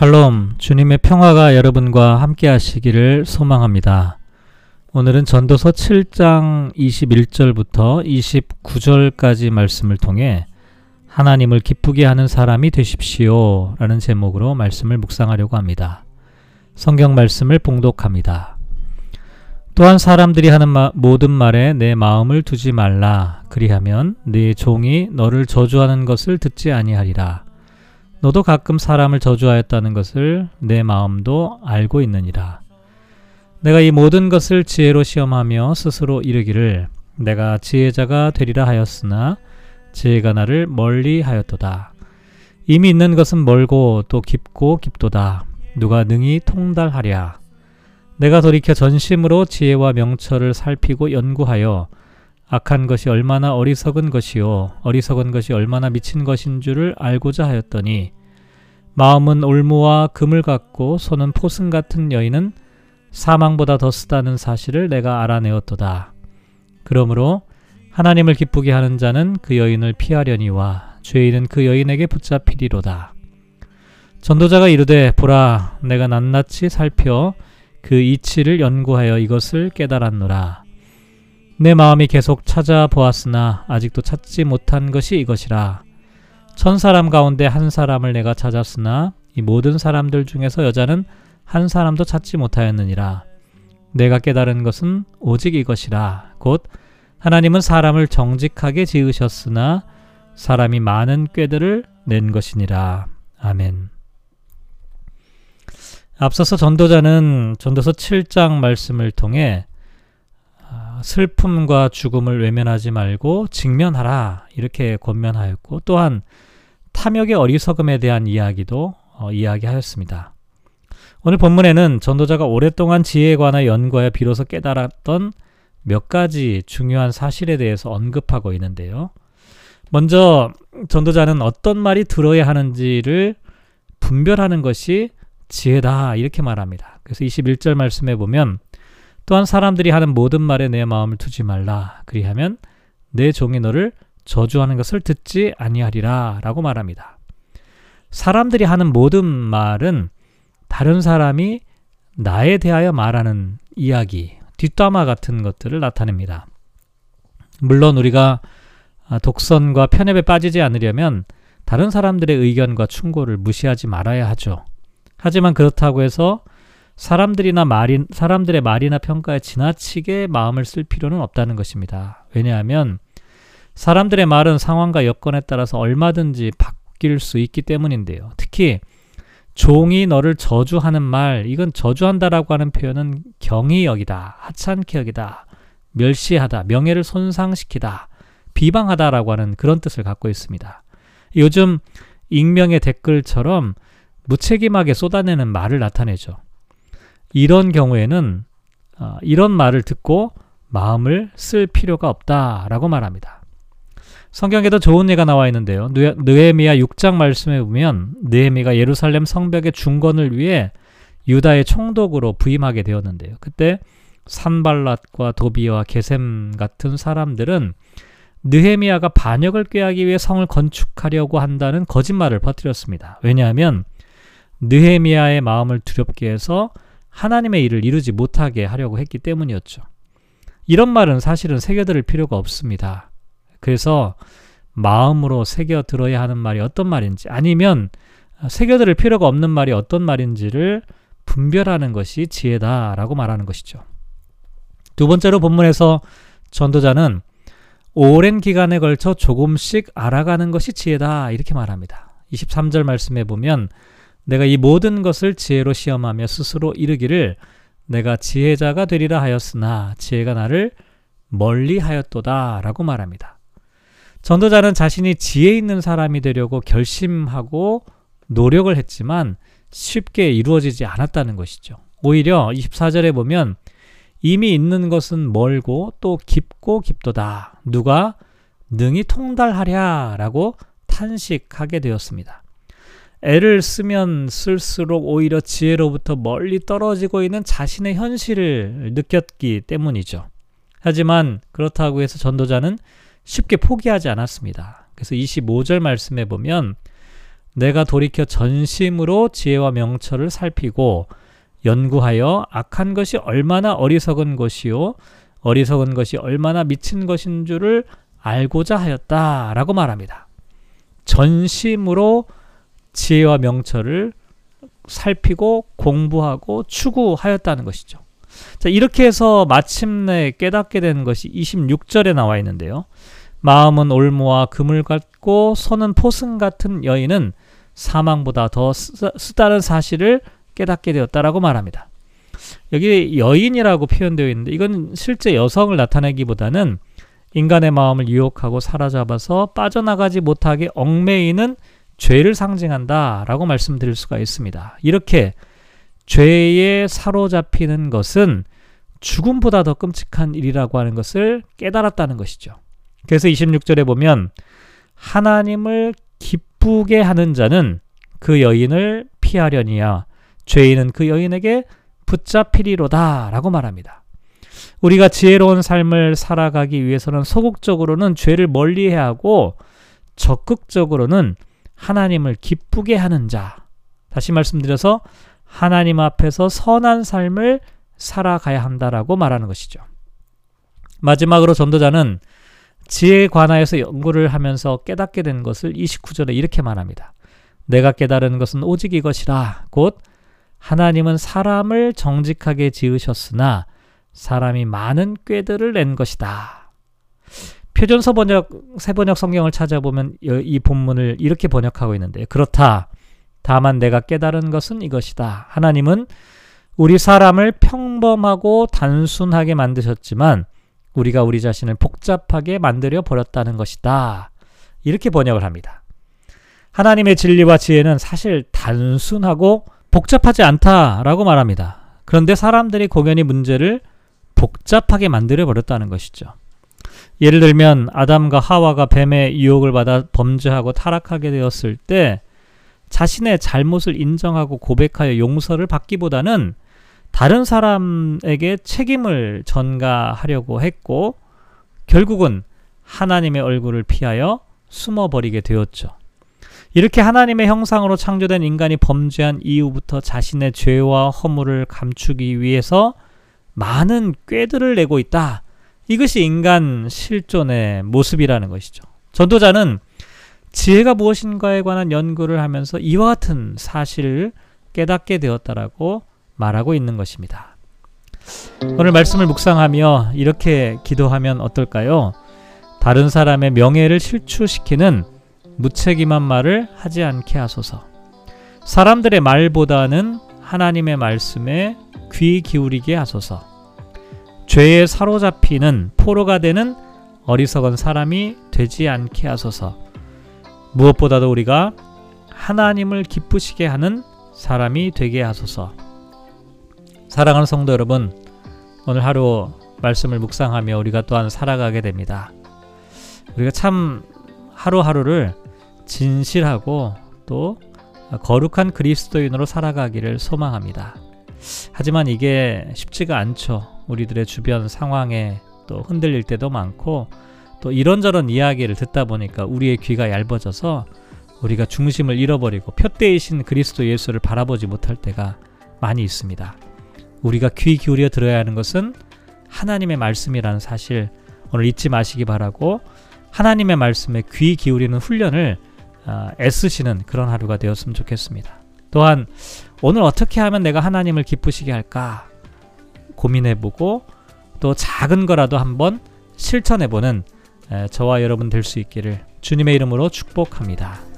샬롬, 주님의 평화가 여러분과 함께 하시기를 소망합니다. 오늘은 전도서 7장 21절부터 29절까지 말씀을 통해 하나님을 기쁘게 하는 사람이 되십시오 라는 제목으로 말씀을 묵상하려고 합니다. 성경 말씀을 봉독합니다. 또한 사람들이 하는 마, 모든 말에 내 마음을 두지 말라. 그리하면 네 종이 너를 저주하는 것을 듣지 아니하리라. 너도 가끔 사람을 저주하였다는 것을 내 마음도 알고 있느니라. 내가 이 모든 것을 지혜로 시험하며 스스로 이르기를 내가 지혜자가 되리라 하였으나 지혜가 나를 멀리 하였도다. 이미 있는 것은 멀고 또 깊고 깊도다. 누가 능히 통달하랴. 내가 돌이켜 전심으로 지혜와 명철을 살피고 연구하여 악한 것이 얼마나 어리석은 것이요 어리석은 것이 얼마나 미친 것인 줄을 알고자 하였더니 마음은 올무와 금을 갖고 손은 포승 같은 여인은 사망보다 더 쓰다는 사실을 내가 알아내었도다. 그러므로 하나님을 기쁘게 하는 자는 그 여인을 피하려니와 죄인은 그 여인에게 붙잡히리로다. 전도자가 이르되 보라 내가 낱낱이 살펴 그 이치를 연구하여 이것을 깨달았노라. 내 마음이 계속 찾아보았으나 아직도 찾지 못한 것이 이것이라. 천 사람 가운데 한 사람을 내가 찾았으나 이 모든 사람들 중에서 여자는 한 사람도 찾지 못하였느니라. 내가 깨달은 것은 오직 이것이라. 곧 하나님은 사람을 정직하게 지으셨으나 사람이 많은 꾀들을 낸 것이니라. 아멘. 앞서서 전도자는 전도서 7장 말씀을 통해 아, 슬픔과 죽음을 외면하지 말고 직면하라 이렇게 권면하였고 또한 탐욕의 어리석음에 대한 이야기도 어, 이야기하였습니다. 오늘 본문에는 전도자가 오랫동안 지혜에 관하여 연구하여 비로소 깨달았던 몇 가지 중요한 사실에 대해서 언급하고 있는데요. 먼저 전도자는 어떤 말이 들어야 하는지를 분별하는 것이 지혜다 이렇게 말합니다. 그래서 21절 말씀에 보면 또한 사람들이 하는 모든 말에 내 마음을 두지 말라. 그리하면 내 종이 너를 저주하는 것을 듣지 아니하리라 라고 말합니다. 사람들이 하는 모든 말은 다른 사람이 나에 대하여 말하는 이야기, 뒷담화 같은 것들을 나타냅니다. 물론 우리가 독선과 편협에 빠지지 않으려면 다른 사람들의 의견과 충고를 무시하지 말아야 하죠. 하지만 그렇다고 해서 사람들이나 말이, 사람들의 말이나 평가에 지나치게 마음을 쓸 필요는 없다는 것입니다. 왜냐하면 사람들의 말은 상황과 여건에 따라서 얼마든지 바뀔 수 있기 때문인데요. 특히 종이 너를 저주하는 말, 이건 저주한다라고 하는 표현은 여기다, 하찮게 여기다, 멸시하다, 명예를 손상시키다, 비방하다라고 하는 그런 뜻을 갖고 있습니다. 요즘 익명의 댓글처럼 무책임하게 쏟아내는 말을 나타내죠. 이런 경우에는 어, 이런 말을 듣고 마음을 쓸 필요가 없다라고 말합니다. 성경에도 좋은 예가 나와 있는데요. 느헤미야 6장 말씀에 보면 느헤미가 예루살렘 성벽의 중건을 위해 유다의 총독으로 부임하게 되었는데요. 그때 산발랏과 도비와 게셈 같은 사람들은 느헤미야가 반역을 꾀하기 위해 성을 건축하려고 한다는 거짓말을 퍼뜨렸습니다. 왜냐하면 느헤미야의 마음을 두렵게 해서 하나님의 일을 이루지 못하게 하려고 했기 때문이었죠. 이런 말은 사실은 새겨들을 필요가 없습니다. 그래서 마음으로 새겨 들어야 하는 말이 어떤 말인지 아니면 새겨들을 필요가 없는 말이 어떤 말인지를 분별하는 것이 지혜다라고 말하는 것이죠. 두 번째로 본문에서 전도자는 오랜 기간에 걸쳐 조금씩 알아가는 것이 지혜다 이렇게 말합니다. 23절 말씀에 보면 내가 이 모든 것을 지혜로 시험하며 스스로 이르기를 내가 지혜자가 되리라 하였으나 지혜가 나를 멀리 하였도다 라고 말합니다. 전도자는 자신이 지혜 있는 사람이 되려고 결심하고 노력을 했지만 쉽게 이루어지지 않았다는 것이죠. 오히려 24절에 보면 이미 있는 것은 멀고 또 깊고 깊도다. 누가 능히 통달하랴 라고 탄식하게 되었습니다. 애를 쓰면 쓸수록 오히려 지혜로부터 멀리 떨어지고 있는 자신의 현실을 느꼈기 때문이죠. 하지만 그렇다고 해서 전도자는 쉽게 포기하지 않았습니다. 그래서 25절 말씀에 보면 내가 돌이켜 전심으로 지혜와 명철을 살피고 연구하여 악한 것이 얼마나 어리석은 것이요 어리석은 것이 얼마나 미친 것인 줄을 알고자 하였다라고 말합니다. 전심으로 지혜와 명철을 살피고 공부하고 추구하였다는 것이죠. 자, 이렇게 해서 마침내 깨닫게 된 것이 26절에 나와 있는데요. 마음은 올무와 금을 갖고 손은 포승 같은 여인은 사망보다 더 쓰다는 사실을 깨닫게 되었다라고 말합니다. 여기 여인이라고 표현되어 있는데 이건 실제 여성을 나타내기보다는 인간의 마음을 유혹하고 사로잡아서 빠져나가지 못하게 얽매이는 죄를 상징한다라고 말씀드릴 수가 있습니다. 이렇게 죄에 사로잡히는 것은 죽음보다 더 끔찍한 일이라고 하는 것을 깨달았다는 것이죠. 그래서 26절에 보면 하나님을 기쁘게 하는 자는 그 여인을 피하려니야 죄인은 그 여인에게 붙잡히리로다 라고 말합니다. 우리가 지혜로운 삶을 살아가기 위해서는 소극적으로는 죄를 멀리해야 하고 적극적으로는 하나님을 기쁘게 하는 자. 다시 말씀드려서 하나님 앞에서 선한 삶을 살아가야 한다라고 말하는 것이죠. 마지막으로 전도자는 지혜에 관하여서 연구를 하면서 깨닫게 된 것을 29절에 이렇게 말합니다. 내가 깨달은 것은 오직 이것이라 곧 하나님은 사람을 정직하게 지으셨으나 사람이 많은 꾀들을 낸 것이다. 표준서 번역, 새 번역 성경을 찾아보면 이 본문을 이렇게 번역하고 있는데 그렇다. 다만 내가 깨달은 것은 이것이다. 하나님은 우리 사람을 평범하고 단순하게 만드셨지만 우리가 우리 자신을 복잡하게 만들어 버렸다는 것이다. 이렇게 번역을 합니다. 하나님의 진리와 지혜는 사실 단순하고 복잡하지 않다라고 말합니다. 그런데 사람들이 공연히 문제를 복잡하게 만들어 버렸다는 것이죠. 예를 들면 아담과 하와가 뱀의 유혹을 받아 범죄하고 타락하게 되었을 때 자신의 잘못을 인정하고 고백하여 용서를 받기보다는 다른 사람에게 책임을 전가하려고 했고 결국은 하나님의 얼굴을 피하여 숨어버리게 되었죠. 이렇게 하나님의 형상으로 창조된 인간이 범죄한 이후부터 자신의 죄와 허물을 감추기 위해서 많은 꾀들을 내고 있다. 이것이 인간 실존의 모습이라는 것이죠. 전도자는 지혜가 무엇인가에 관한 연구를 하면서 이와 같은 사실을 깨닫게 되었다라고 말하고 있는 것입니다. 오늘 말씀을 묵상하며 이렇게 기도하면 어떨까요? 다른 사람의 명예를 실추시키는 무책임한 말을 하지 않게 하소서. 사람들의 말보다는 하나님의 말씀에 귀 기울이게 하소서. 죄에 사로잡히는 포로가 되는 어리석은 사람이 되지 않게 하소서. 무엇보다도 우리가 하나님을 기쁘시게 하는 사람이 되게 하소서. 사랑하는 성도 여러분, 오늘 하루 말씀을 묵상하며 우리가 또한 살아가게 됩니다. 우리가 참 하루하루를 진실하고 또 거룩한 그리스도인으로 살아가기를 소망합니다. 하지만 이게 쉽지가 않죠. 우리들의 주변 상황에 또 흔들릴 때도 많고 또 이런저런 이야기를 듣다 보니까 우리의 귀가 얇아져서 우리가 중심을 잃어버리고 표대이신 그리스도 예수를 바라보지 못할 때가 많이 있습니다. 우리가 귀 기울여 들어야 하는 것은 하나님의 말씀이라는 사실 오늘 잊지 마시기 바라고 하나님의 말씀에 귀 기울이는 훈련을 아, 애쓰시는 그런 하루가 되었으면 좋겠습니다. 또한 오늘 어떻게 하면 내가 하나님을 기쁘시게 할까 고민해보고 또 작은 거라도 한번 실천해보는 저와 여러분 될 수 있기를 주님의 이름으로 축복합니다.